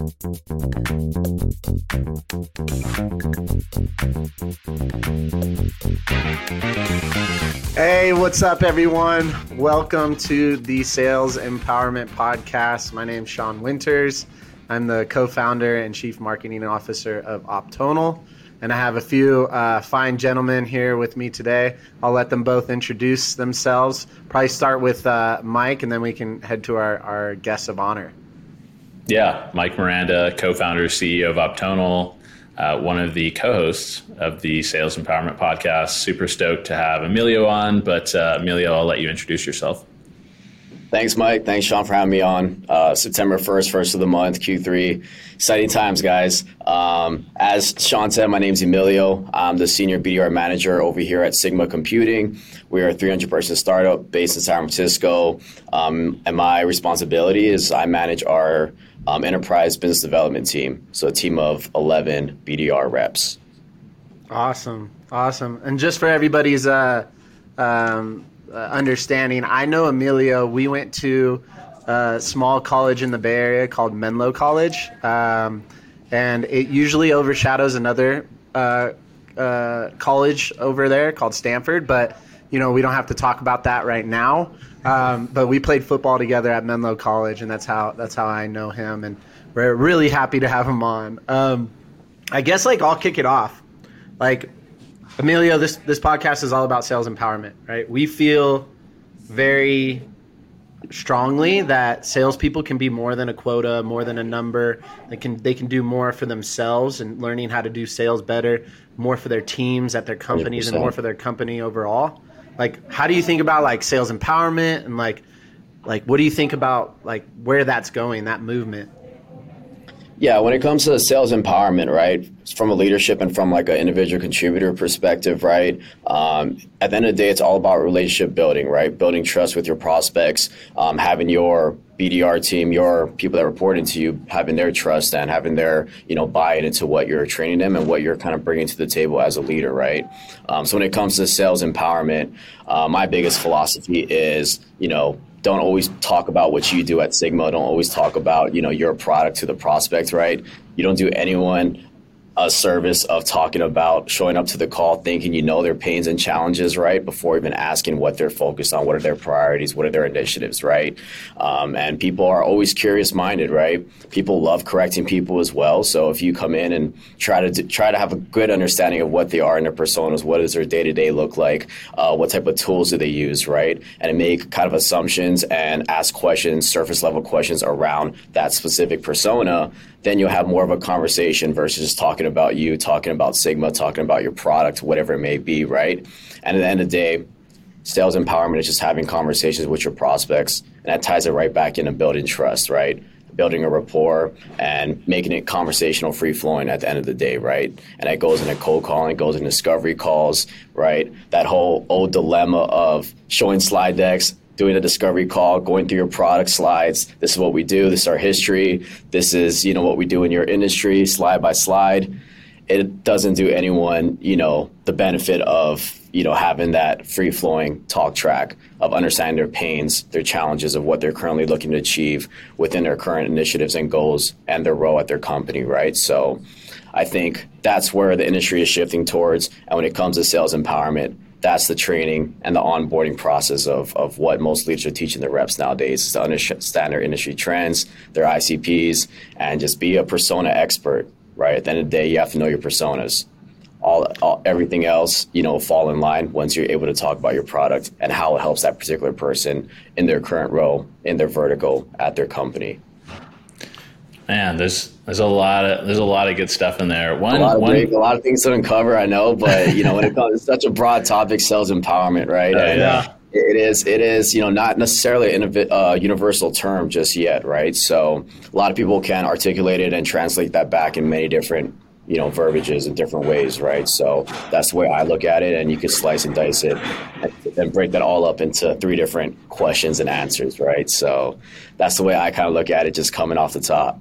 Hey, what's up, everyone? Welcome to the Sales Empowerment Podcast. My name's Shawn Winters. I'm the co founder and chief marketing officer of Optonal. And I have a few uh, fine gentlemen here with me today. I'll let them both introduce themselves. Probably start with uh, Mike, and then we can head to our, our guests of honor. Yeah, Mike Miranda, co founder, CEO of Optonal uh, one of the co-hosts of the Sales Empowerment Podcast. Super stoked to have Emilio on, but uh, Emilio, I'll let you introduce yourself. Thanks, Mike. Thanks, Shawn, for having me on. Uh, September 1st, first of the month, Q3. Exciting times, guys. Um, as Shawn said, my name's Emilio. I'm the senior BDR manager over here at Sigma Computing. We are a 300 person startup based in San Francisco. Um, and my responsibility is I manage our um, enterprise business development team. So a team of 11 BDR reps. Awesome. Awesome. And just for everybody's uh, um, uh, understanding, I know Emilio. We went to a small college in the Bay Area called Menlo College. Um, and it usually overshadows another uh, uh, college over there called Stanford. But, you know, we don't have to talk about that right now. Um, but we played football together at Menlo College, and that's how that's how I know him. And we're really happy to have him on. Um, I guess like I'll kick it off. Like Emilio, this this podcast is all about sales empowerment, right? We feel very strongly that salespeople can be more than a quota, more than a number. They can they can do more for themselves and learning how to do sales better, more for their teams at their companies, 100%. and more for their company overall like how do you think about like sales empowerment and like like what do you think about like where that's going that movement yeah when it comes to sales empowerment right from a leadership and from like an individual contributor perspective right um, at the end of the day it's all about relationship building right building trust with your prospects um, having your BDR team, your people that report into you, having their trust and having their, you know, buy-in into what you're training them and what you're kind of bringing to the table as a leader, right? Um, so when it comes to sales empowerment, uh, my biggest philosophy is, you know, don't always talk about what you do at Sigma. Don't always talk about, you know, your product to the prospect, right? You don't do anyone a service of talking about showing up to the call thinking you know their pains and challenges right before even asking what they're focused on what are their priorities what are their initiatives right? Um, and people are always curious minded right? People love correcting people as well. So if you come in and try to try to have a good understanding of what they are in their personas what does their day-to-day look like uh, what type of tools do they use right? And make kind of assumptions and ask questions surface level questions around that specific persona then you'll have more of a conversation versus just talking about you, talking about Sigma, talking about your product, whatever it may be, right? And at the end of the day, sales empowerment is just having conversations with your prospects, and that ties it right back into building trust, right? Building a rapport and making it conversational, free flowing at the end of the day, right? And that goes into cold calling, goes into discovery calls, right? That whole old dilemma of showing slide decks, doing a discovery call, going through your product slides. This is what we do. This is our history. This is you know what we do in your industry, slide by slide. It doesn't do anyone you know the benefit of you know having that free flowing talk track of understanding their pains, their challenges of what they're currently looking to achieve within their current initiatives and goals and their role at their company. Right. So. I think that's where the industry is shifting towards. And when it comes to sales empowerment, that's the training and the onboarding process of, of what most leaders are teaching their reps nowadays is to understand their industry trends, their ICPs, and just be a persona expert, right? At the end of the day, you have to know your personas. All, all, everything else, you know, fall in line once you're able to talk about your product and how it helps that particular person in their current role, in their vertical, at their company. Man, there's there's a lot of there's a lot of good stuff in there. One, a lot of, one, a lot of things to uncover, I know, but you know, when it comes, it's such a broad topic, sales empowerment, right? Uh, yeah. It is. It is. You know, not necessarily a uh, universal term just yet, right? So a lot of people can articulate it and translate that back in many different, you know, verbiages in different ways, right? So that's the way I look at it, and you can slice and dice it, and, and break that all up into three different questions and answers, right? So that's the way I kind of look at it, just coming off the top.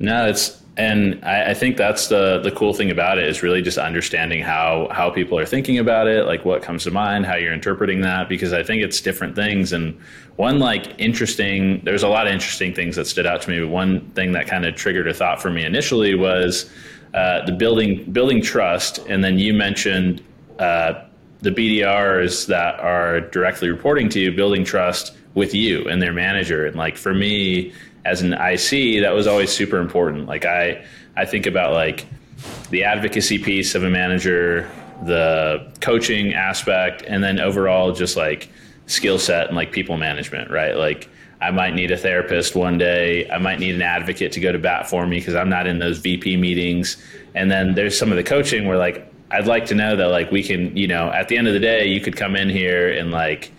No, it's and I, I, think that's the the cool thing about it is really just understanding how how people are thinking about it, like what comes to mind, how you're interpreting that, because I think it's different things. And one like interesting, there's a lot of interesting things that stood out to me. But one thing that kind of triggered a thought for me initially was uh, the building building trust, and then you mentioned uh, the BDRs that are directly reporting to you, building trust with you and their manager. And like for me as an IC, that was always super important. Like I, I think about like the advocacy piece of a manager, the coaching aspect, and then overall just like skill set and like people management, right? Like I might need a therapist one day. I might need an advocate to go to bat for me because I'm not in those VP meetings. And then there's some of the coaching where like I'd like to know that like we can, you know, at the end of the day, you could come in here and like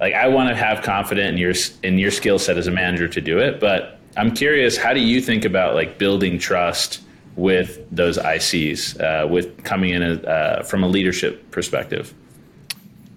like I want to have confidence in your in your skill set as a manager to do it. But I'm curious, how do you think about like building trust with those ICs, uh, with coming in a, uh, from a leadership perspective?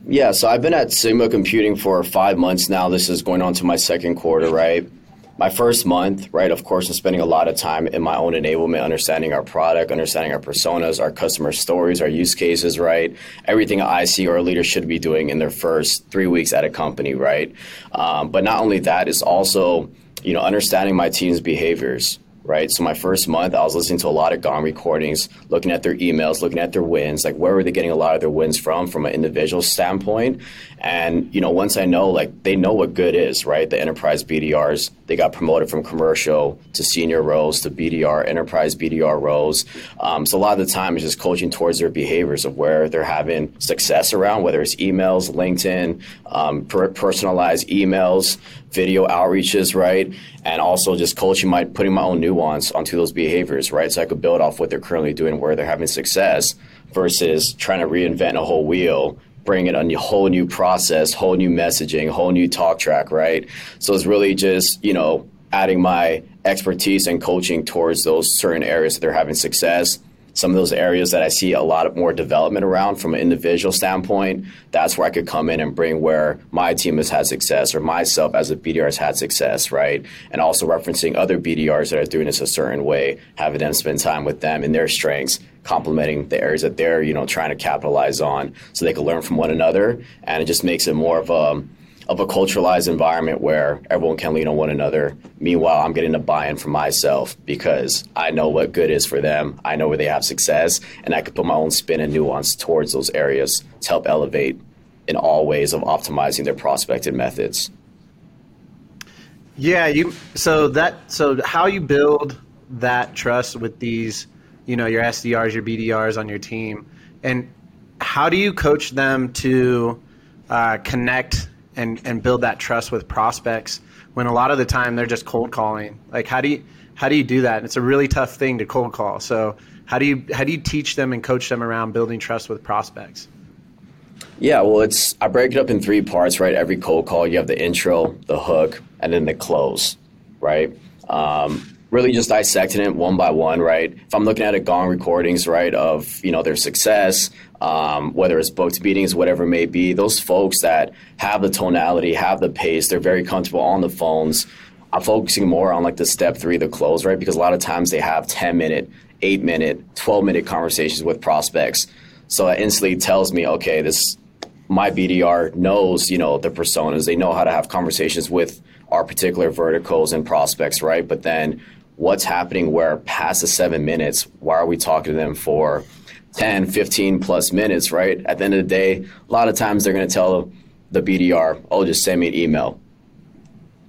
Yeah, so I've been at Sigma Computing for five months now. This is going on to my second quarter, right? My first month, right, of course, I'm spending a lot of time in my own enablement, understanding our product, understanding our personas, our customer stories, our use cases, right? Everything I see or a leader should be doing in their first three weeks at a company, right? Um, but not only that, is also, you know, understanding my team's behaviors, right? So my first month, I was listening to a lot of Gong recordings, looking at their emails, looking at their wins, like where were they getting a lot of their wins from, from an individual standpoint. And you know, once I know, like they know what good is, right? The enterprise BDRs, they got promoted from commercial to senior roles to BDR, enterprise BDR roles. Um, so a lot of the time, it's just coaching towards their behaviors of where they're having success around, whether it's emails, LinkedIn, um, per- personalized emails, video outreaches, right? And also just coaching my putting my own nuance onto those behaviors, right? So I could build off what they're currently doing, where they're having success, versus trying to reinvent a whole wheel bring in a whole new process, whole new messaging, whole new talk track, right? So it's really just, you know, adding my expertise and coaching towards those certain areas that they're having success some of those areas that I see a lot more development around from an individual standpoint, that's where I could come in and bring where my team has had success or myself as a BDR has had success, right? And also referencing other BDRs that are doing this a certain way, having them spend time with them in their strengths, complementing the areas that they're, you know, trying to capitalize on so they can learn from one another. And it just makes it more of a of a culturalized environment where everyone can lean on one another. Meanwhile, I'm getting a buy-in from myself because I know what good is for them. I know where they have success, and I can put my own spin and nuance towards those areas to help elevate in all ways of optimizing their prospected methods. Yeah, you. So that. So how you build that trust with these, you know, your SDRs, your BDRs on your team, and how do you coach them to uh, connect and and build that trust with prospects when a lot of the time they're just cold calling. Like how do you how do you do that? And it's a really tough thing to cold call. So how do you how do you teach them and coach them around building trust with prospects? Yeah well it's i break it up in three parts right? Every cold call you have the intro the hook and then the close right? Um, really just dissecting it one by one, right? If I'm looking at a Gong recordings, right, of you know their success, um, whether it's booked meetings, whatever it may be, those folks that have the tonality, have the pace, they're very comfortable on the phones. I'm focusing more on like the step three, the close, right? Because a lot of times they have 10 minute, eight minute, 12 minute conversations with prospects. So that instantly tells me, okay, this my BDR knows, you know, the personas. They know how to have conversations with our particular verticals and prospects, right? But then what's happening where past the seven minutes, why are we talking to them for 10, 15 plus minutes, right? At the end of the day, a lot of times they're going to tell the BDR, oh, just send me an email.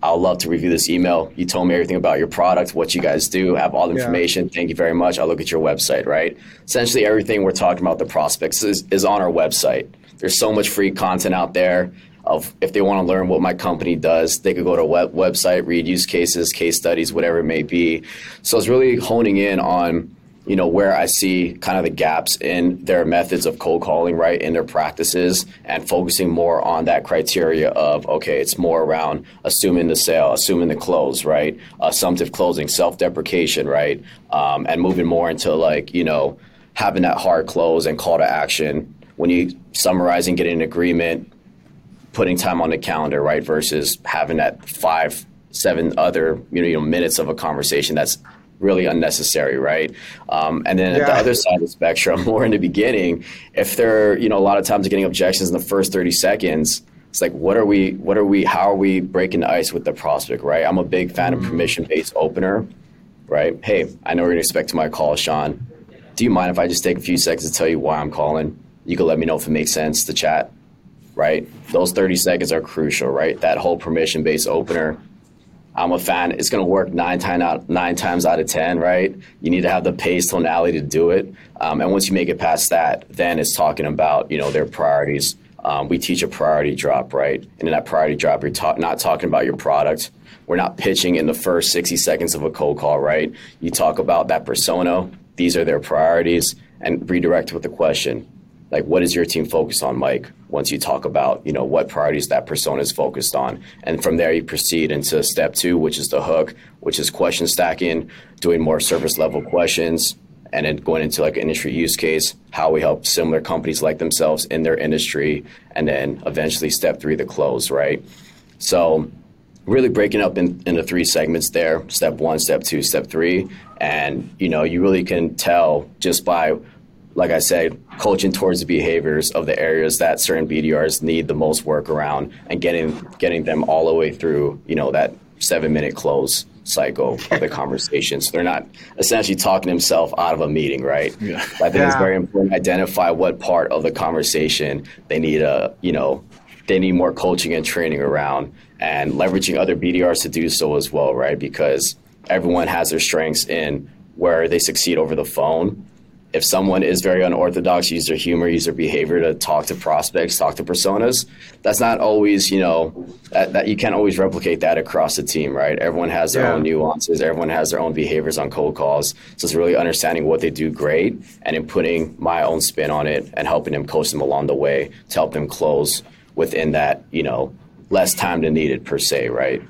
I'll love to review this email. You told me everything about your product, what you guys do, have all the information. Yeah. Thank you very much. I'll look at your website, right? Essentially, everything we're talking about the prospects is, is on our website. There's so much free content out there of if they want to learn what my company does, they could go to a web- website, read use cases, case studies, whatever it may be. So it's really honing in on you know where I see kind of the gaps in their methods of cold calling, right, in their practices, and focusing more on that criteria of okay, it's more around assuming the sale, assuming the close, right, assumptive closing, self-deprecation, right, um, and moving more into like you know having that hard close and call to action. When you summarizing, getting an agreement, putting time on the calendar, right, versus having that five, seven other you know, you know minutes of a conversation that's really unnecessary, right? Um, and then yeah. at the other side of the spectrum, more in the beginning, if they're, you know, a lot of times getting objections in the first 30 seconds, it's like, what are we, what are we, how are we breaking the ice with the prospect, right? I'm a big fan of mm. permission based opener, right? Hey, I know we're going to expect my call, Shawn. Do you mind if I just take a few seconds to tell you why I'm calling? You can let me know if it makes sense to chat, right? Those 30 seconds are crucial, right? That whole permission based opener I'm a fan. It's going to work nine, time out, nine times out of 10, right? You need to have the pace, tonality to do it. Um, and once you make it past that, then it's talking about, you know, their priorities. Um, we teach a priority drop, right? And in that priority drop, you're ta- not talking about your product. We're not pitching in the first 60 seconds of a cold call, right? You talk about that persona. These are their priorities and redirect with the question like what is your team focused on mike? Once you talk about you know what priorities that persona is focused on. And from there you proceed into step two which is the hook which is question stacking doing more service level questions and then going into like industry use case how we help similar companies like themselves in their industry and then eventually step three the close right? So really breaking up in, into three segments there step one step two step three. And you know you really can tell just by like I said, coaching towards the behaviors of the areas that certain BDRs need the most work around and getting getting them all the way through, you know, that seven minute close cycle of the conversation. So they're not essentially talking themselves out of a meeting, right? Yeah. I think yeah. it's very important to identify what part of the conversation they need a, you know, they need more coaching and training around and leveraging other BDRs to do so as well, right? Because everyone has their strengths in where they succeed over the phone if someone is very unorthodox, use their humor, use their behavior to talk to prospects, talk to personas, that's not always, you know, that, that you can't always replicate that across the team, right? Everyone has their yeah. own nuances, everyone has their own behaviors on cold calls. So it's really understanding what they do great and then putting my own spin on it and helping them coach them along the way to help them close within that, you know, less time than needed per se, right?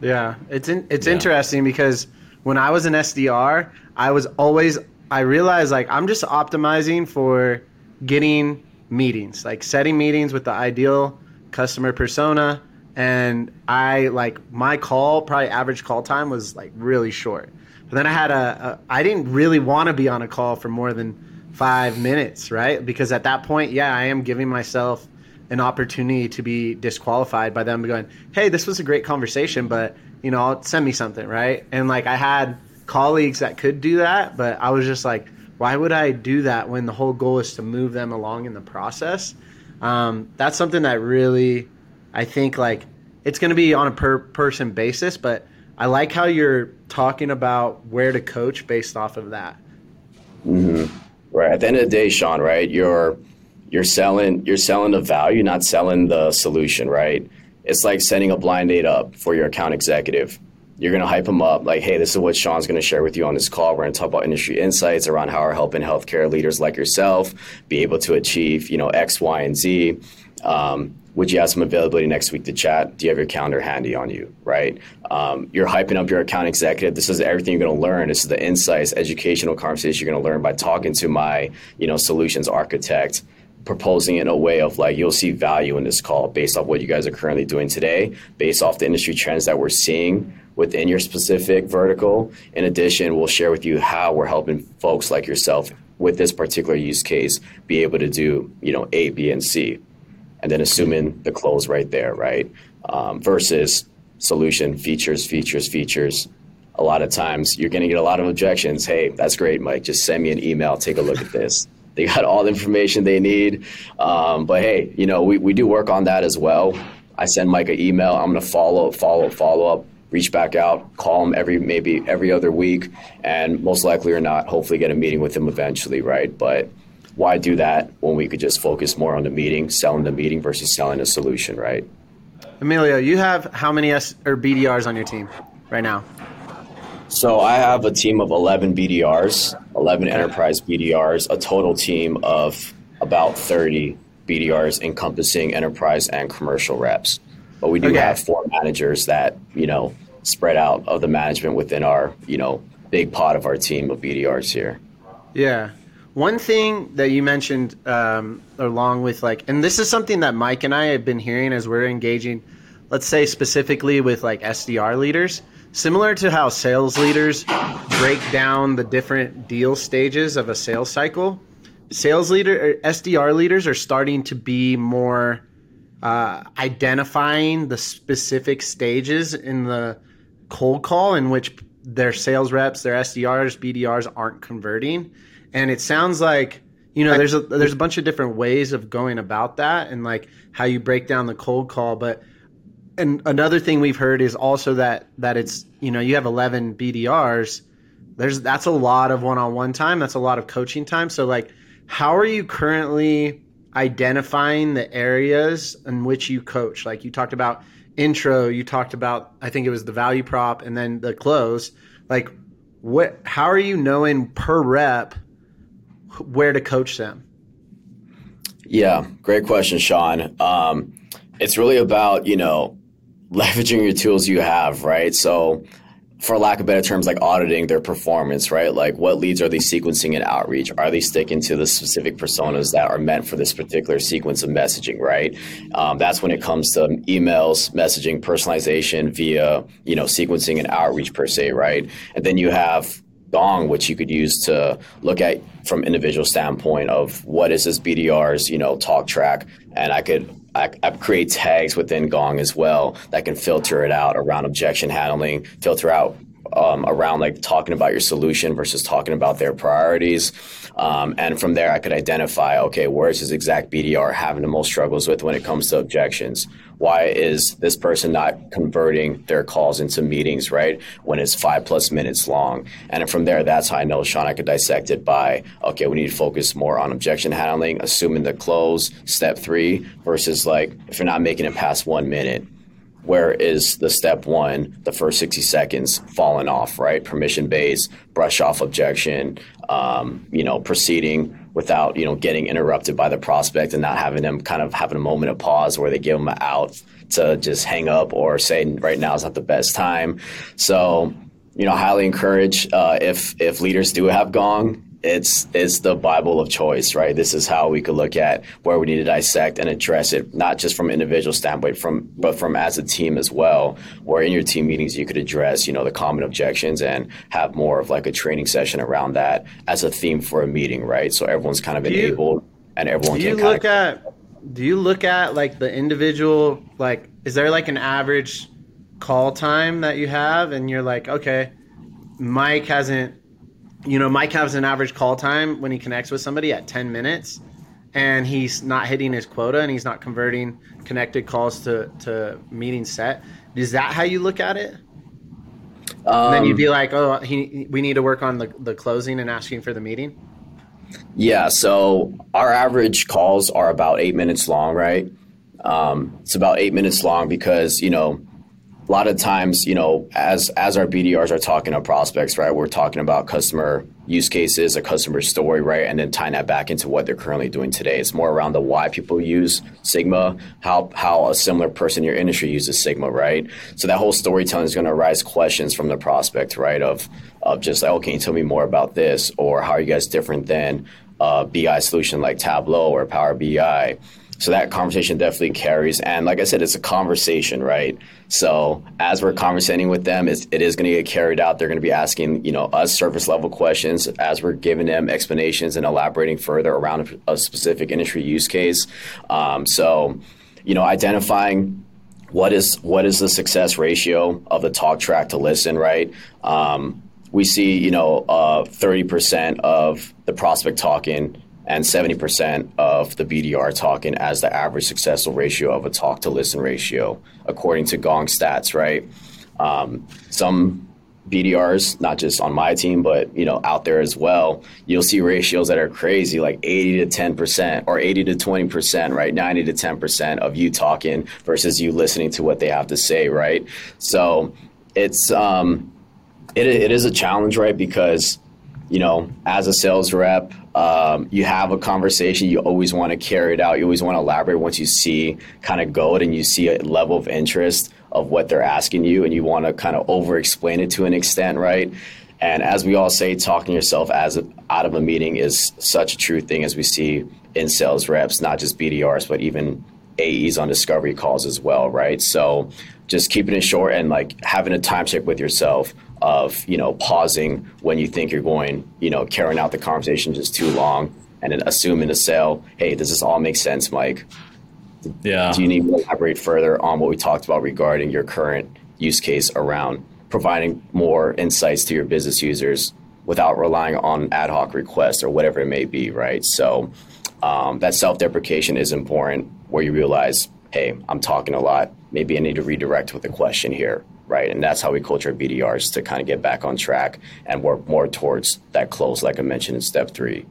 Yeah, it's in, it's yeah. interesting because when I was an SDR, I was always I realized like I'm just optimizing for getting meetings, like setting meetings with the ideal customer persona. And I like my call, probably average call time was like really short. But then I had a, a I didn't really want to be on a call for more than five minutes, right? Because at that point, yeah, I am giving myself an opportunity to be disqualified by them going, hey, this was a great conversation, but you know, send me something, right? And like I had colleagues that could do that, but I was just like, why would I do that when the whole goal is to move them along in the process? Um, that's something that really, I think, like, it's going to be on a per person basis, but I like how you're talking about where to coach based off of that. Mm-hmm. Right. At the end of the day, Shawn, right? You're you're selling you're selling the value, not selling the solution, right? It's like setting a blind date up for your account executive you're going to hype them up like, hey, this is what Shawn's going to share with you on this call. We're going to talk about industry insights around how we're helping healthcare leaders like yourself be able to achieve, you know, X, Y, and Z. Um, would you have some availability next week to chat? Do you have your calendar handy on you, right? Um, you're hyping up your account executive. This is everything you're going to learn. This is the insights, educational conversation you're going to learn by talking to my, you know, solutions architect proposing in a way of like you'll see value in this call based off what you guys are currently doing today, based off the industry trends that we're seeing within your specific vertical. In addition, we'll share with you how we're helping folks like yourself with this particular use case be able to do, you know, A, B, and C. And then assuming the close right there, right? Um, versus solution, features, features, features. A lot of times you're going to get a lot of objections. Hey, that's great, Mike. Just send me an email. Take a look at this. They got all the information they need. Um, but hey, you know, we, we do work on that as well. I send Mike an email. I'm going to follow, up, follow, up, follow up reach back out, call them every maybe every other week, and most likely or not, hopefully get a meeting with them eventually, right? But why do that when we could just focus more on the meeting, selling the meeting versus selling a solution, right? Emilio, you have how many S or BDRs on your team right now? So I have a team of 11 BDRs, 11 enterprise BDRs, a total team of about 30 BDRs encompassing enterprise and commercial reps. But we do okay. have four managers that, you know, spread out of the management within our, you know, big pot of our team of BDRs here. Yeah. One thing that you mentioned, um, along with like, and this is something that Mike and I have been hearing as we're engaging, let's say specifically with like SDR leaders. similar to how sales leaders break down the different deal stages of a sales cycle. Sales leader, SDR leaders are starting to be more uh, identifying the specific stages in the cold call in which their sales reps, their SDRs, BDRs aren't converting. And it sounds like you know there's a there's a bunch of different ways of going about that and like how you break down the cold call, but and another thing we've heard is also that that it's you know you have 11 BDRs there's that's a lot of one-on-one time. That's a lot of coaching time. So like how are you currently identifying the areas in which you coach. Like you talked about intro you talked about i think it was the value prop and then the close. Like what how are you knowing per rep where to coach them? Yeah great question shawn. Um, it's really about you know leveraging your tools you have right? So for lack of better terms, like auditing their performance, right? Like what leads are they sequencing in outreach? Are they sticking to the specific personas that are meant for this particular sequence of messaging, right? Um, that's when it comes to emails, messaging, personalization via, you know, sequencing and outreach per se, right? And then you have Gong, which you could use to look at from individual standpoint of what is this BDR's, you know, talk track, and I could I, I, create tags within Gong as well that can filter it out around objection handling, filter out um, around like talking about your solution versus talking about their priorities. Um, and from there, I could identify, okay, where is this exact BDR having the most struggles with when it comes to objections? Why is this person not converting their calls into meetings, right? When it's five plus minutes long. And from there, that's how I know, Shawn, I could dissect it by, okay, we need to focus more on objection handling, assuming the close, step three, versus like, if you're not making it past one minute, where is the step one, the first 60 seconds falling off, right? Permission based, brush off objection, um, you know, proceeding without, you know, getting interrupted by the prospect and not having them kind of having a moment of pause where they give them out to just hang up or say right now is not the best time. So, you know, highly encourage uh, if if leaders do have Gong, it's it's the Bible of choice, right? This is how we could look at where we need to dissect and address it, not just from an individual standpoint, from but from as a team as well. Where in your team meetings you could address, you know, the common objections and have more of like a training session around that as a theme for a meeting, right? So everyone's kind of do enabled you, and everyone do you can look at do you look at like the individual like is there like an average call time that you have and you're like okay mike hasn't you know, Mike has an average call time when he connects with somebody at 10 minutes, and he's not hitting his quota and he's not converting connected calls to, to meeting set. Is that how you look at it? Um, and then you'd be um, like, oh, he, we need to work on the, the closing and asking for the meeting? Yeah, so our average calls are about eight minutes long, right? Um, it's about eight minutes long because, you know, a lot of times, you know, as as our BDRs are talking to prospects, right, we're talking about customer use cases, a customer story, right, and then tying that back into what they're currently doing today. It's more around the why people use Sigma, how how a similar person in your industry uses Sigma, right? So that whole storytelling is going to arise questions from the prospect, right, of of just like, oh, can you tell me more about this, or how are you guys different than a BI solution like Tableau or Power BI? So that conversation definitely carries. And like I said, it's a conversation, right? So as we're conversating with them, it's, it is going to get carried out. They're going to be asking, you know, us surface level questions as we're giving them explanations and elaborating further around a, a specific industry use case. Um, so, you know, identifying what is what is the success ratio of the talk track to listen, right? Um, we see, you know, uh, 30% of the prospect talking and 70% of the BDR talking as the average successful ratio of a talk to listen ratio, according to Gong stats, right? Um, some BDRs, not just on my team, but you know, out there as well, you'll see ratios that are crazy, like 80 to 10% or 80 to 20%, right? 90 to 10% of you talking versus you listening to what they have to say, right? So it's um, it, it is a challenge, right? Because you know, as a sales rep, um, you have a conversation, you always want to carry it out. You always want to elaborate once you see kind of gold and you see a level of interest of what they're asking you, and you want to kind of over explain it to an extent, right? And as we all say, talking yourself as a, out of a meeting is such a true thing as we see in sales reps, not just BDRs, but even AEs on discovery calls as well, right? So just keeping it short and like having a time check with yourself of you know pausing when you think you're going you know carrying out the conversation just too long and then assuming the sale hey does this all make sense mike? Yeah. Do you need to elaborate further on what we talked about regarding your current use case around providing more insights to your business users without relying on ad hoc requests or whatever it may be right? So um, that self-deprecation is important where you realize hey i'm talking a lot. Maybe i need to redirect with a question here right? And that's how we coach our BDRs to kind of get back on track and work more towards that close, like I mentioned in step three.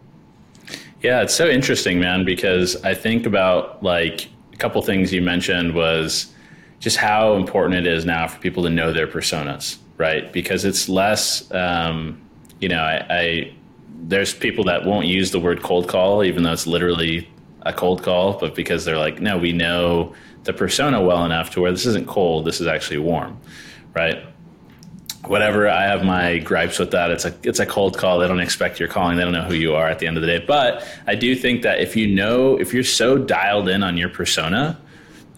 Yeah, it's so interesting, man, because I think about like a couple things you mentioned was just how important it is now for people to know their personas, right? Because it's less, um, you know, I, I there's people that won't use the word cold call, even though it's literally a cold call, but because they're like, no, we know the persona well enough to where this isn't cold, this is actually warm right? Whatever, I have my gripes with that. It's a it's a cold call. They don't expect you're calling. They don't know who you are at the end of the day. But I do think that if you know, if you're so dialed in on your persona,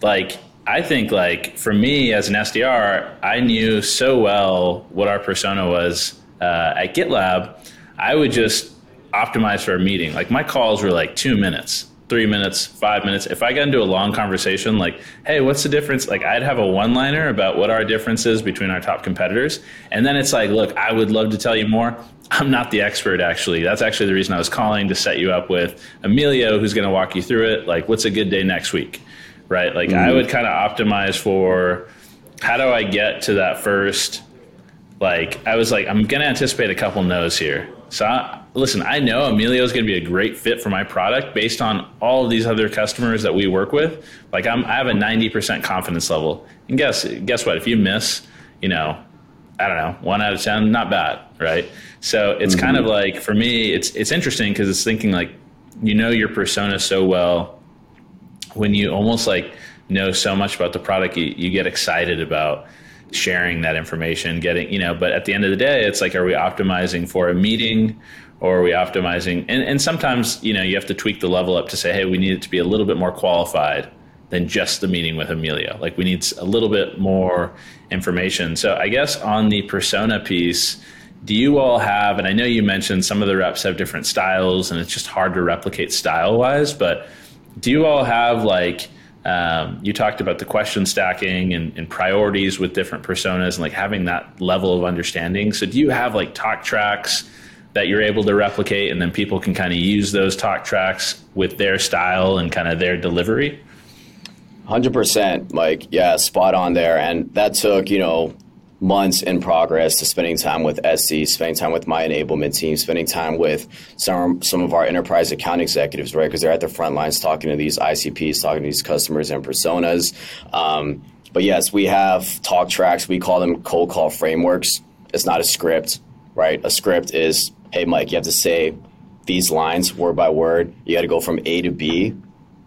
like I think like for me as an SDR, I knew so well what our persona was uh, at GitLab. I would just optimize for a meeting. Like my calls were like two minutes three minutes, five minutes. If I got into a long conversation, like, hey, what's the difference? Like, I'd have a one liner about what our difference is between our top competitors. And then it's like, look, I would love to tell you more. I'm not the expert, actually. That's actually the reason I was calling to set you up with Emilio, who's going to walk you through it. Like, what's a good day next week? Right? Like, mm-hmm. I would kind of optimize for how do I get to that first like I was like, I'm gonna anticipate a couple no's here. So I, listen, I know Emilio is going to be a great fit for my product based on all of these other customers that we work with. Like I'm, I have a 90% confidence level. And guess, guess what? If you miss, you know, I don't know, one out of 10, not bad. Right. So it's mm-hmm. kind of like, for me, it's, it's interesting because it's thinking like, you know, your persona so well when you almost like know so much about the product, you, you get excited about sharing that information, getting, you know, but at the end of the day, it's like, are we optimizing for a meeting or are we optimizing? And, and sometimes, you know, you have to tweak the level up to say, hey, we need it to be a little bit more qualified than just the meeting with Emilio. Like we need a little bit more information. So I guess on the persona piece, do you all have, and I know you mentioned some of the reps have different styles and it's just hard to replicate style wise, but do you all have like, um, you talked about the question stacking and, and, priorities with different personas and like having that level of understanding. So do you have like talk tracks that you're able to replicate and then people can kind of use those talk tracks with their style and kind of their delivery? 100% Mike. Yeah, spot on there. And that took, you know, months in progress to spending time with SC, spending time with my enablement team, spending time with some some of our enterprise account executives, right? Because they're at the front lines talking to these ICPs, talking to these customers and personas. Um, but yes, we have talk tracks. We call them cold call frameworks. It's not a script, right? A script is, hey, Mike, you have to say these lines word by word. You got to go from A to B.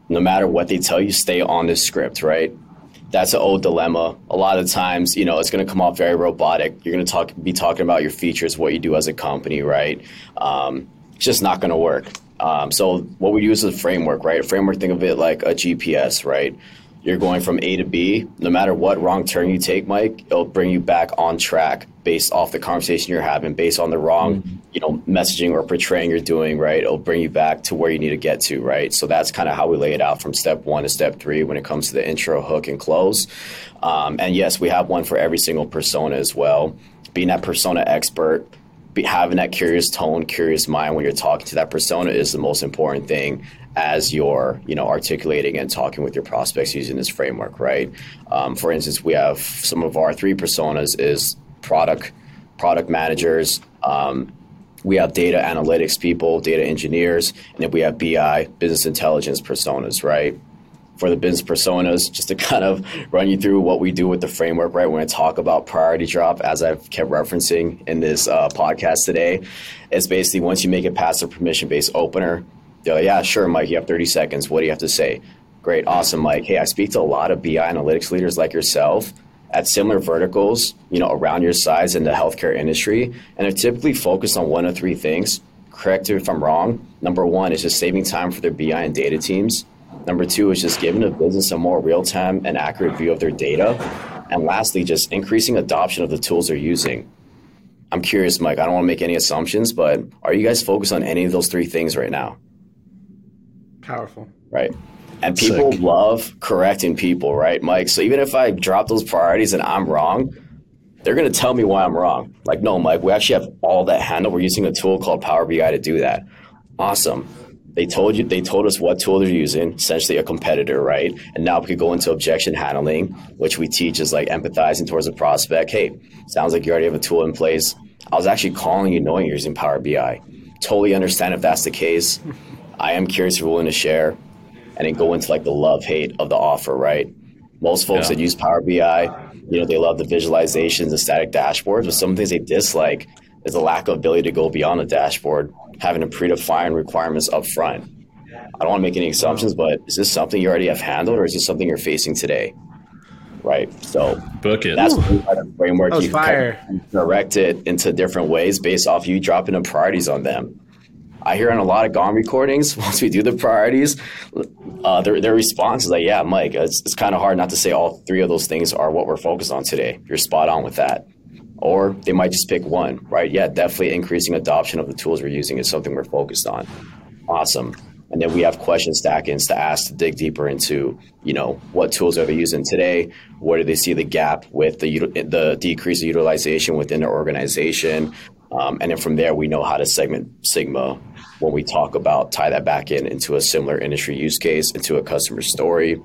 No matter what they tell you, stay on this script, right? that's an old dilemma. A lot of times, you know, it's going to come off very robotic. You're going to talk, be talking about your features, what you do as a company, right? Um, it's just not going to work. Um, so what we use is a framework, right? A framework, think of it like a GPS, right? You're going from A to B. No matter what wrong turn you take, Mike, it'll bring you back on track based off the conversation you're having, based on the wrong, mm-hmm. you know, messaging or portraying you're doing, right? It'll bring you back to where you need to get to, right? So that's kind of how we lay it out from step one to step three when it comes to the intro, hook, and close. Um, and yes, we have one for every single persona as well. Being that persona expert, be, having that curious tone, curious mind when you're talking to that persona is the most important thing as you're you know articulating and talking with your prospects using this framework right? Um, for instance we have some of our three personas is product product managers um, we have data analytics people data engineers and then we have bi business intelligence personas right? For the business personas just to kind of run you through what we do with the framework right? When i talk about priority drop as i've kept referencing in this uh, podcast today. It's basically once you make it past the permission based opener they're like, yeah, sure, Mike, you have 30 seconds. What do you have to say? Great, awesome, Mike. Hey, I speak to a lot of BI analytics leaders like yourself at similar verticals, you know, around your size in the healthcare industry, and they're typically focused on one of three things. Correct me if I'm wrong. Number one is just saving time for their BI and data teams. Number two is just giving the business a more real time and accurate view of their data. And lastly, just increasing adoption of the tools they're using. I'm curious, Mike. I don't want to make any assumptions, but are you guys focused on any of those three things right now? Powerful. Right. And people Sick. love correcting people, right, Mike? So even if I drop those priorities and I'm wrong, they're going to tell me why I'm wrong. Like, no, Mike, we actually have all that handled. We're using a tool called Power BI to do that. Awesome. They told you, they told us what tool they're using, essentially a competitor, right? And now we could go into objection handling, which we teach is like empathizing towards a prospect. Hey, sounds like you already have a tool in place. I was actually calling you knowing you're using Power BI. Totally understand if that's the case. I am curious if you're willing to share and then go into like the love hate of the offer, right? Most folks yeah. that use Power BI, you know, they love the visualizations, the static dashboards, but some things they dislike is the lack of ability to go beyond the dashboard, having to predefine requirements up front. I don't want to make any assumptions, but is this something you already have handled or is this something you're facing today? Right. So book it. That's the framework you fire. can direct it into different ways based off you dropping the priorities on them. I hear on a lot of Gong recordings, once we do the priorities, uh, their, their response is like, yeah, Mike, it's, it's kind of hard not to say all three of those things are what we're focused on today. You're spot on with that. Or they might just pick one, right? Yeah, definitely increasing adoption of the tools we're using is something we're focused on. Awesome. And then we have question stack-ins to ask to dig deeper into, you know, what tools are they using today? Where do they see the gap with the the decrease of utilization within their organization? Um, and then from there, we know how to segment Sigma when we talk about tie that back in into a similar industry use case, into a customer story,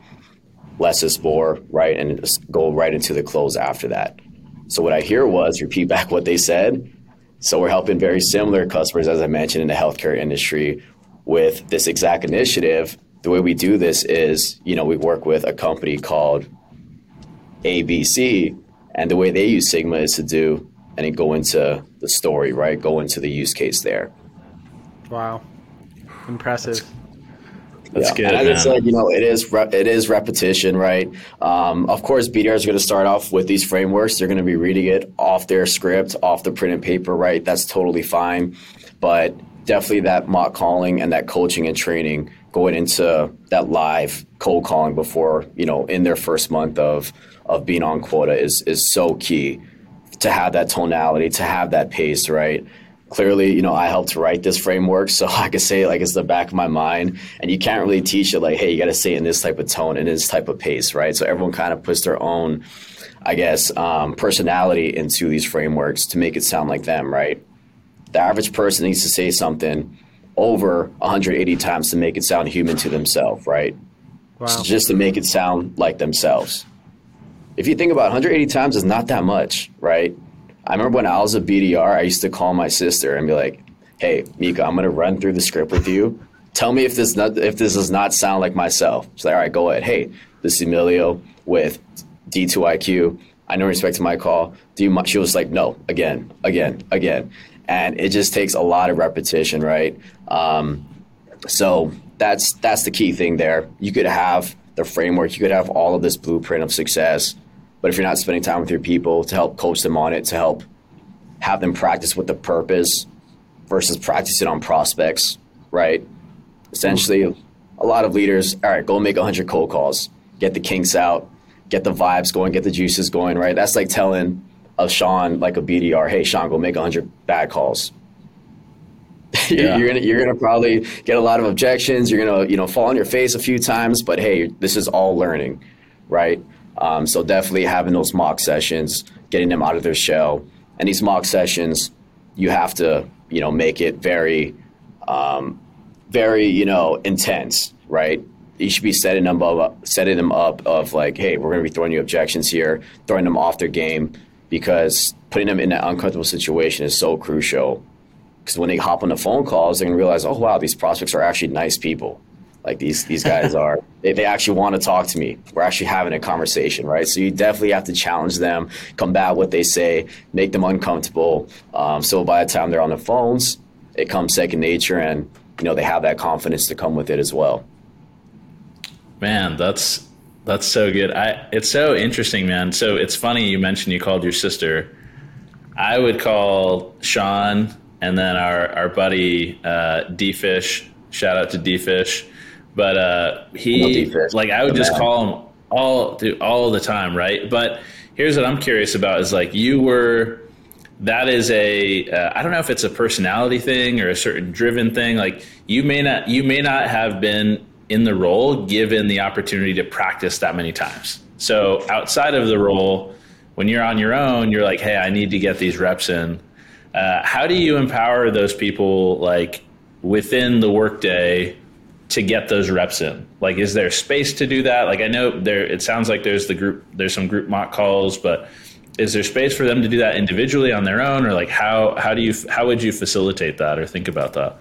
less is more, right? And go right into the close after that. So what I hear was repeat back what they said. So we're helping very similar customers, as I mentioned, in the healthcare industry with this exact initiative. The way we do this is, you know, we work with a company called ABC, and the way they use Sigma is to do and then go into the story, right? Go into the use case there. Wow, impressive. That's yeah. good. And as man. I said, you know, it is re- it is repetition, right? Um, of course, BDR is going to start off with these frameworks. They're going to be reading it off their script, off the printed paper, right? That's totally fine. But definitely that mock calling and that coaching and training going into that live cold calling before you know in their first month of of being on quota is is so key to have that tonality, to have that pace, right? clearly, you know, I helped write this framework, so I could say it like it's the back of my mind. And you can't really teach it like, hey, you got to say it in this type of tone and this type of pace, right? So everyone kind of puts their own, I guess, um, personality into these frameworks to make it sound like them, right? The average person needs to say something over 180 times to make it sound human to themselves, right? Wow. So just to make it sound like themselves. If you think about it, 180 times is not that much, right? I remember when I was a BDR, I used to call my sister and be like, "Hey, Mika, I'm gonna run through the script with you. Tell me if this not, if this does not sound like myself." She's like, "All right, go ahead. Hey, this is Emilio with D2IQ. I know respect to my call. Do you?" She was like, "No, again, again, again," and it just takes a lot of repetition, right? Um, so that's that's the key thing there. You could have the framework, you could have all of this blueprint of success but if you're not spending time with your people to help coach them on it, to help have them practice with the purpose versus practice it on prospects, right? Essentially, a lot of leaders, all right, go make 100 cold calls, get the kinks out, get the vibes going, get the juices going, right? That's like telling a Shawn, like a BDR, hey, Shawn, go make 100 bad calls. Yeah. you're gonna you're gonna probably get a lot of objections. You're gonna you know fall on your face a few times, but hey, this is all learning, right? Um, so definitely having those mock sessions, getting them out of their shell, and these mock sessions, you have to you know make it very, um, very you know intense, right? You should be setting them up, setting them up of like, hey, we're going to be throwing you objections here, throwing them off their game, because putting them in that uncomfortable situation is so crucial. Because when they hop on the phone calls, going to realize, oh wow, these prospects are actually nice people like these these guys are they, they actually want to talk to me. We're actually having a conversation right? So you definitely have to challenge them combat what they say make them uncomfortable. Um, so by the time they're on the phones it comes second nature and you know they have that confidence to come with it as well. Man that's that's so good. I it's so interesting man. So it's funny you mentioned you called your sister. I would call shawn and then our our buddy uh, d fish. Shout out to d fish but uh, he like I would just call him all all the time, right? But here's what I'm curious about is like you were that is a uh, I don't know if it's a personality thing or a certain driven thing. Like you may not you may not have been in the role given the opportunity to practice that many times. So outside of the role when you're on your own you're like hey I need to get these reps in. Uh, how do you empower those people like within the workday to get those reps in? Like, is there space to do that? Like, I know there. It sounds like there's the group. There's some group mock calls, but is there space for them to do that individually on their own, or like how how do you how would you facilitate that or think about that?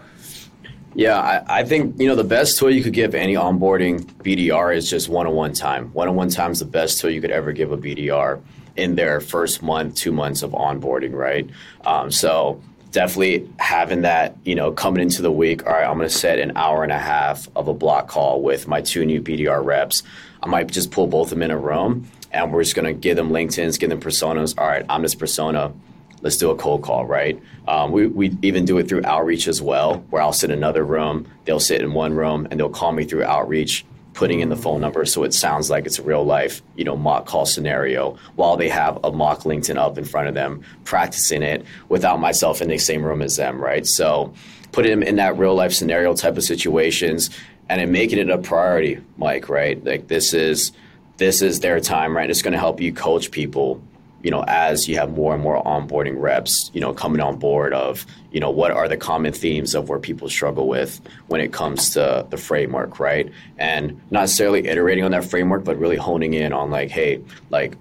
Yeah, I, I, think you know the best tool you could give any onboarding BDR is just one-on-one time. One-on-one time is the best tool you could ever give a BDR in their first month, two months of onboarding, right? Um, so definitely having that, you know, coming into the week, all right, I'm going to set an hour and a half of a block call with my two new BDR reps. I might just pull both of them in a room and we're just going to give them LinkedIn's, give them personas. All right, I'm this persona. Let's do a cold call, right? Um, we, we even do it through outreach as well, where I'll sit in another room, they'll sit in one room, and they'll call me through outreach putting in the phone number so it sounds like it's a real life, you know, mock call scenario while they have a mock LinkedIn up in front of them, practicing it without myself in the same room as them, right? So put them in that real life scenario type of situations and then making it a priority, Mike, right? Like this is this is their time, right? It's to help you coach people you know, as you have more and more onboarding reps, you know, coming on board of, you know, what are the common themes of where people struggle with when it comes to the framework, right? And not necessarily iterating on that framework, but really honing in on like, hey, like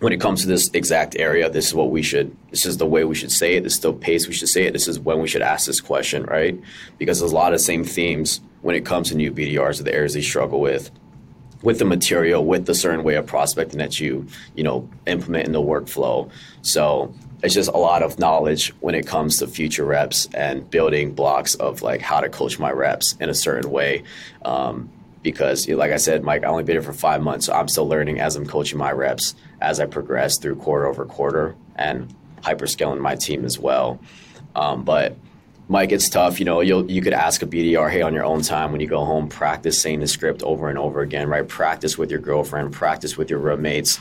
when it comes to this exact area, this is what we should, this is the way we should say it, this is the pace we should say it, this is when we should ask this question, right? Because there's a lot of same themes when it comes to new BDRs, the areas they struggle with with the material, with the certain way of prospecting that you, you know, implement in the workflow. So it's just a lot of knowledge when it comes to future reps and building blocks of like how to coach my reps in a certain way. Um, because, like I said, Mike, I only been here for five months, so I'm still learning as I'm coaching my reps as I progress through quarter over quarter and hyperscaling my team as well. Um, but Mike, it's tough. You know, you you could ask a BDR, hey, on your own time when you go home, practice saying the script over and over again, right? Practice with your girlfriend, practice with your roommates.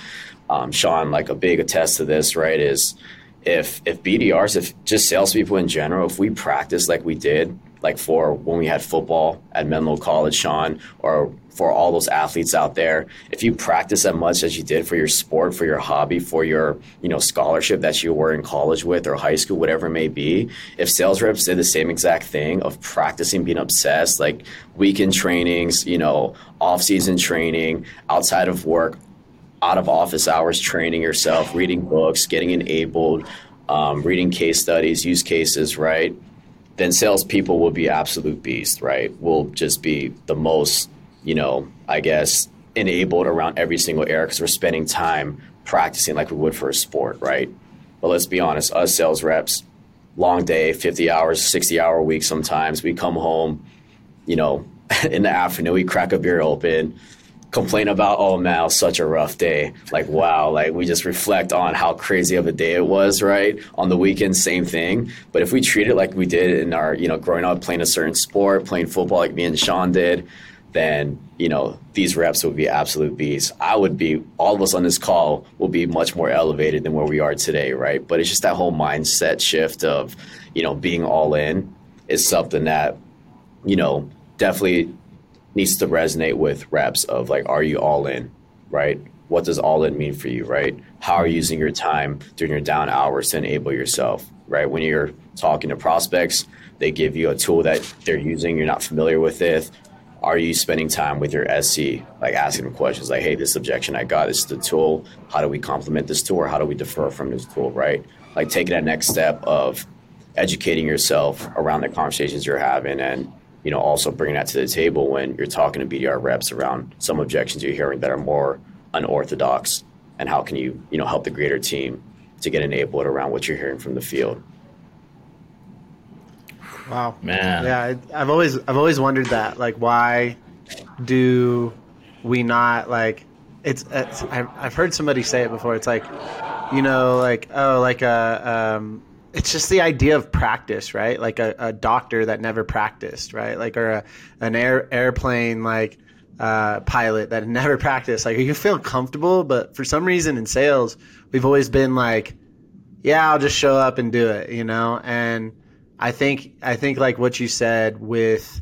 Um, Shawn, like a big attest to this, right? Is if if BDRs, if just salespeople in general, if we practice like we did, like for when we had football at Menlo College, Shawn, or for all those athletes out there, if you practice as much as you did for your sport, for your hobby, for your you know scholarship that you were in college with or high school, whatever it may be, if sales reps did the same exact thing of practicing, being obsessed, like weekend trainings, you know, off season training, outside of work, out of office hours, training yourself, reading books, getting enabled, um, reading case studies, use cases, right? Then salespeople will be absolute beasts, right? Will just be the most you know, I guess, enabled around every single area because we're spending time practicing like we would for a sport, right? But let's be honest, us sales reps, long day, 50 hours, 60 hour week sometimes. We come home, you know, in the afternoon, we crack a beer open, complain about, oh man, such a rough day. Like, wow, like we just reflect on how crazy of a day it was, right? On the weekend, same thing. But if we treat it like we did in our, you know, growing up playing a certain sport, playing football like me and Shawn did, then you know these reps would be absolute beasts. I would be all of us on this call will be much more elevated than where we are today, right? But it's just that whole mindset shift of you know being all in is something that you know definitely needs to resonate with reps of like are you all in, right? What does all in mean for you, right? How are you using your time during your down hours to enable yourself, right? When you're talking to prospects, they give you a tool that they're using, you're not familiar with it are you spending time with your SC, like asking them questions like, hey, this objection I got, this is the tool. How do we complement this tool or how do we defer from this tool, right? Like taking that next step of educating yourself around the conversations you're having and, you know, also bringing that to the table when you're talking to BDR reps around some objections you're hearing that are more unorthodox and how can you, you know, help the greater team to get enabled around what you're hearing from the field. Wow, man. Yeah, I've always I've always wondered that. Like, why do we not like? It's, it's I've, I've heard somebody say it before. It's like, you know, like oh, like a um, it's just the idea of practice, right? Like a, a doctor that never practiced, right? Like or a, an air airplane like uh, pilot that never practiced. Like you feel comfortable, but for some reason in sales, we've always been like, yeah, I'll just show up and do it, you know. And I think I think like what you said with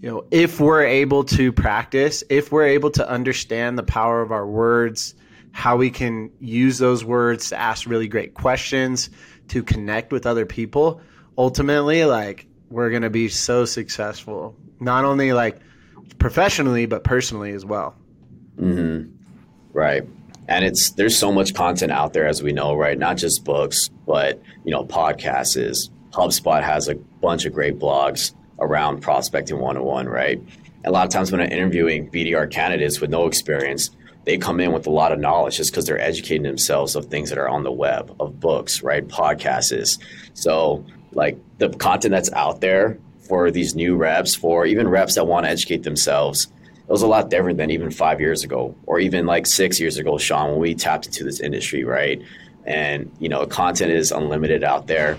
you know, if we're able to practice, if we're able to understand the power of our words, how we can use those words to ask really great questions, to connect with other people, ultimately, like, we're going to be so successful, not only like professionally, but personally as well. Mm-hmm. Right. And it's there's so much content out there as we know, right? Not just books, but you know, podcasts HubSpot has a bunch of great blogs around prospecting 101, right? a lot of times when I'm interviewing BDR candidates with no experience, they come in with a lot of knowledge just because they're educating themselves of things that are on the web, of books, right? Podcasts. So, like the content that's out there for these new reps, for even reps that want to educate themselves, it was a lot different than even five years ago, or even like six years ago, Shawn, when we tapped into this industry, right? And you know, content is unlimited out there,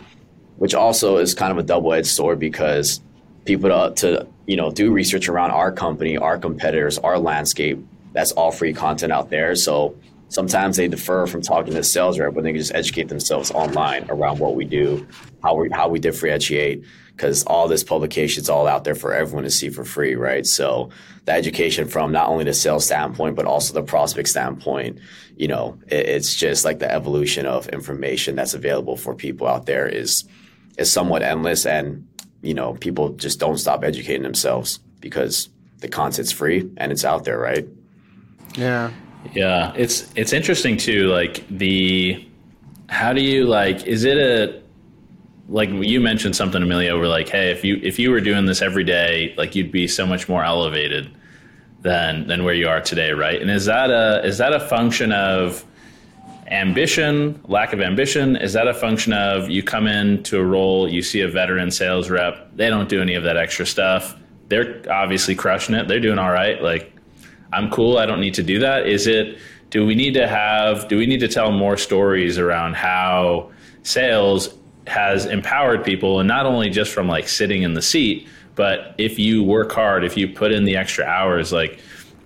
which also is kind of a double-edged sword because people to, to you know do research around our company, our competitors, our landscape. That's all free content out there. So sometimes they defer from talking to sales rep when they can just educate themselves online around what we do, how we how we differentiate, because all this publication is all out there for everyone to see for free, right? So the education from not only the sales standpoint but also the prospect standpoint, you know, it, it's just like the evolution of information that's available for people out there is is somewhat endless and you know, people just don't stop educating themselves because the content's free and it's out there, right? Yeah. Yeah, it's it's interesting too like the how do you like is it a like you mentioned something Emilio where like hey if you if you were doing this every day like you'd be so much more elevated than than where you are today, right? And is that a is that a function of ambition, lack of ambition? Is that a function of you come into a role, you see a veteran sales rep, they don't do any of that extra stuff. They're obviously crushing it. They're doing all right. Like, I'm cool. I don't need to do that. Is it, do we need to have, do we need to tell more stories around how sales has empowered people and not only just from like sitting in the seat, but if you work hard, if you put in the extra hours, like,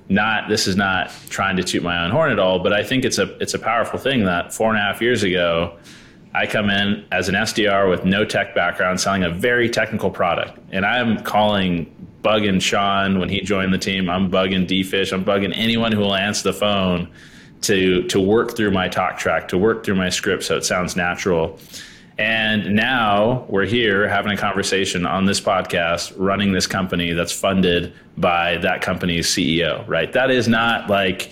not this is not trying to toot my own horn at all, but I think it's a it's a powerful thing that four and a half years ago, I come in as an SDR with no tech background, selling a very technical product, and I'm calling bugging Shawn when he joined the team. I'm bugging D-Fish. I'm bugging anyone who will answer the phone to to work through my talk track, to work through my script, so it sounds natural. And now we're here having a conversation on this podcast, running this company that's funded by that company's CEO, right? That is not like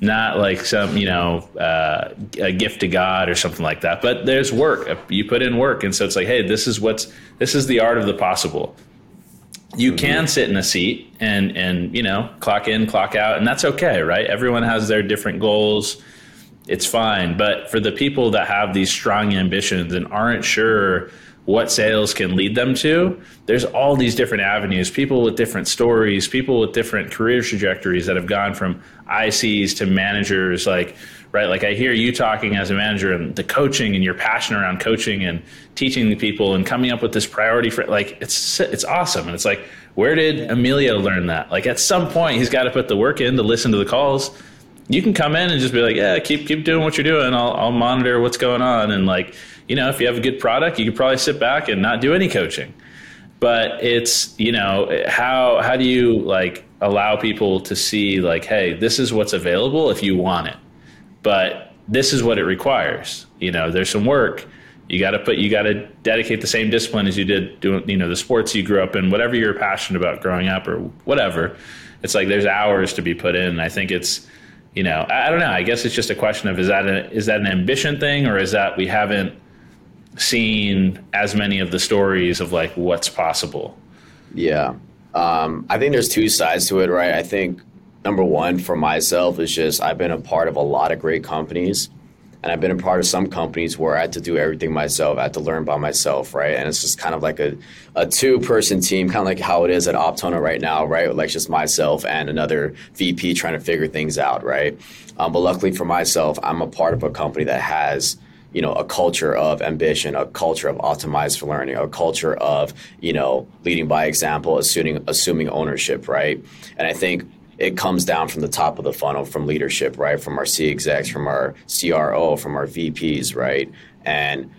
not like some you know uh, a gift to God or something like that. But there's work. You put in work, and so it's like, hey, this is what's this is the art of the possible. You mm-hmm. can sit in a seat and and you know clock in, clock out, and that's okay, right? Everyone has their different goals it's fine. But for the people that have these strong ambitions and aren't sure what sales can lead them to, there's all these different avenues, people with different stories, people with different career trajectories that have gone from ICs to managers like right like I hear you talking as a manager and the coaching and your passion around coaching and teaching the people and coming up with this priority for like it's it's awesome and it's like where did Emilio learn that? Like at some point he's got to put the work in to listen to the calls you can come in and just be like, yeah, keep keep doing what you're doing. I'll I'll monitor what's going on, and like you know, if you have a good product, you could probably sit back and not do any coaching. But it's you know how how do you like allow people to see like, hey, this is what's available if you want it, but this is what it requires. You know, there's some work. You got to put you got to dedicate the same discipline as you did doing you know the sports you grew up in, whatever you're passionate about growing up or whatever. It's like there's hours to be put in. I think it's you know, I, don't know. I guess it's just a question of is that a, is that an ambition thing or is that we haven't seen as many of the stories of like what's possible? Yeah. Um, I think there's two sides to it, right? I think number one for myself is just I've been a part of a lot of great companies and I've been a part of some companies where I had to do everything myself. I had to learn by myself, right? And it's just kind of like a, a two person team, kind of like how it is at Optona right now, right? Like just myself and another VP trying to figure things out, right? Um, but luckily for myself, I'm a part of a company that has you know a culture of ambition a culture of optimized for learning a culture of you know leading by example assuming assuming ownership right and i think it comes down from the top of the funnel from leadership, right? From our C execs, from our CRO, from our VPs, right? And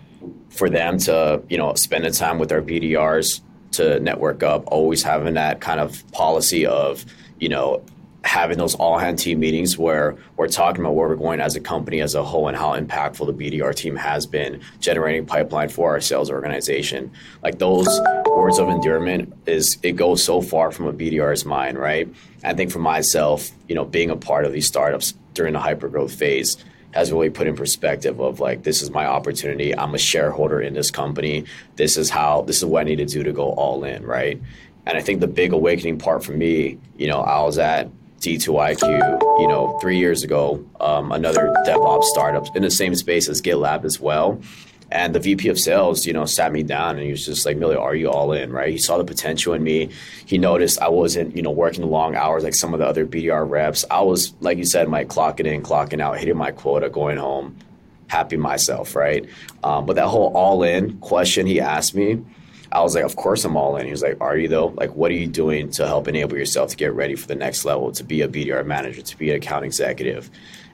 for them to, you know, spend the time with our BDRs to network up, always having that kind of policy of, you know, having those all hand team meetings where we're talking about where we're going as a company as a whole and how impactful the BDR team has been generating pipeline for our sales organization. Like those words of endearment is it goes so far from a BDR's mind, right? I think for myself, you know, being a part of these startups during the hyper growth phase has really put in perspective of like this is my opportunity. I'm a shareholder in this company. This is how this is what I need to do to go all in, right? And I think the big awakening part for me, you know, I was at D2IQ, you know, three years ago, um, another DevOps startup in the same space as GitLab as well. And the VP of sales, you know, sat me down and he was just like, Millie, are you all in? Right. He saw the potential in me. He noticed I wasn't, you know, working long hours like some of the other BDR reps. I was, like you said, my clocking in, clocking out, hitting my quota, going home, happy myself. Right. Um, but that whole all in question he asked me, I was like, of course I'm all in. He was like, are you though? Like, what are you doing to help enable yourself to get ready for the next level, to be a BDR manager, to be an account executive?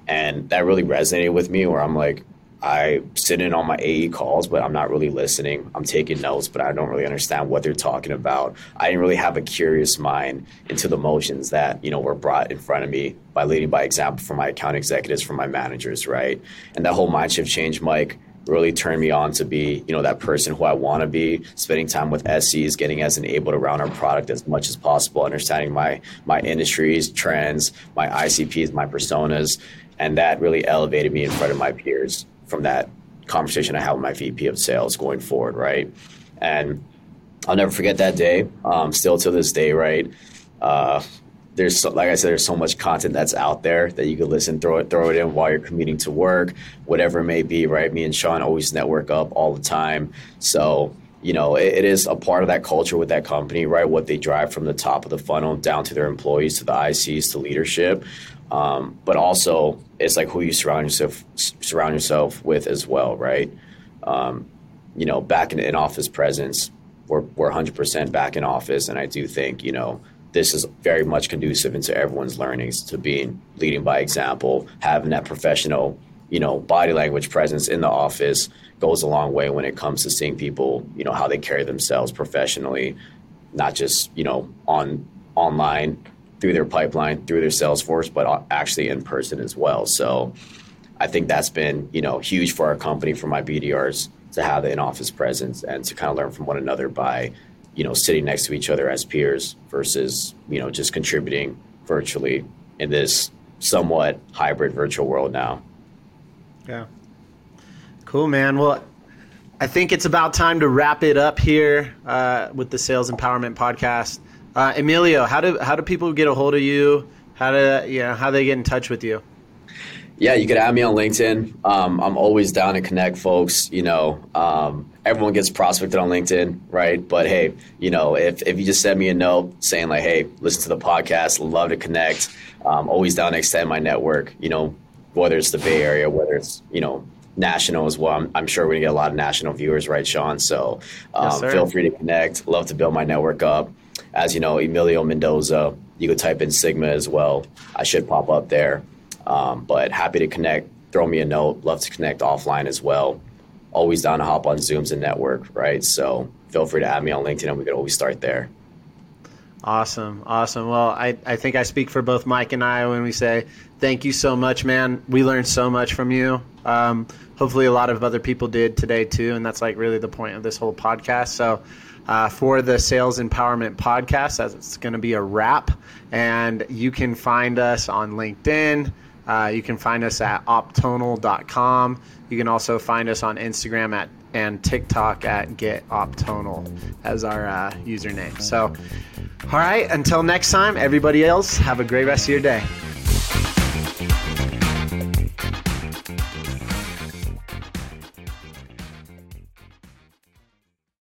And that really resonated with me where I'm like, I sit in on my AE calls, but I'm not really listening. I'm taking notes, but I don't really understand what they're talking about. I didn't really have a curious mind into the motions that, you know, were brought in front of me by leading by example from my account executives, from my managers, right? And that whole mind shift change, Mike, really turned me on to be, you know, that person who I want to be, spending time with SCs, getting as enabled around our product as much as possible, understanding my my industries, trends, my ICPs, my personas, and that really elevated me in front of my peers from that conversation I had with my VP of sales going forward, right? And I'll never forget that day. Um, still to this day, right? Uh, there's so, like I said, there's so much content that's out there that you could listen, throw it, throw it in while you're commuting to work, whatever it may be, right? Me and Shawn always network up all the time, so you know it, it is a part of that culture with that company, right? What they drive from the top of the funnel down to their employees, to the ICs, to leadership, um, but also it's like who you surround yourself surround yourself with as well, right? Um, you know, back in in office presence, we're we're 100% back in office, and I do think you know this is very much conducive into everyone's learnings to being leading by example, having that professional, you know, body language presence in the office goes a long way when it comes to seeing people, you know, how they carry themselves professionally, not just, you know, on online through their pipeline, through their Salesforce, but actually in person as well. So I think that's been, you know, huge for our company, for my BDRs to have the in-office presence and to kind of learn from one another by you know, sitting next to each other as peers versus, you know, just contributing virtually in this somewhat hybrid virtual world now. Yeah. Cool, man. Well, I think it's about time to wrap it up here uh, with the Sales Empowerment Podcast. Uh, Emilio, how do how do people get a hold of you? How do you know how they get in touch with you? Yeah, you could add me on LinkedIn. Um, I'm always down to connect folks. You know, um, everyone gets prospected on LinkedIn, right? But hey, you know, if, if you just send me a note saying like, hey, listen to the podcast, love to connect. Um, always down to extend my network. You know, whether it's the Bay Area, whether it's you know national as well. I'm, I'm sure we're gonna get a lot of national viewers, right, Shawn? So um, yes, feel free to connect. Love to build my network up. As you know, Emilio Mendoza. You could type in Sigma as well. I should pop up there. Um, but happy to connect. Throw me a note. Love to connect offline as well. Always down to hop on Zooms and network, right? So feel free to add me on LinkedIn and we could always start there. Awesome. Awesome. Well, I, I think I speak for both Mike and I when we say thank you so much, man. We learned so much from you. Um, hopefully, a lot of other people did today too. And that's like really the point of this whole podcast. So, uh, for the Sales Empowerment Podcast, that's going to be a wrap. And you can find us on LinkedIn. Uh, you can find us at optonal.com. You can also find us on Instagram at and TikTok at getoptonal as our uh, username. So, all right, until next time, everybody else, have a great rest of your day.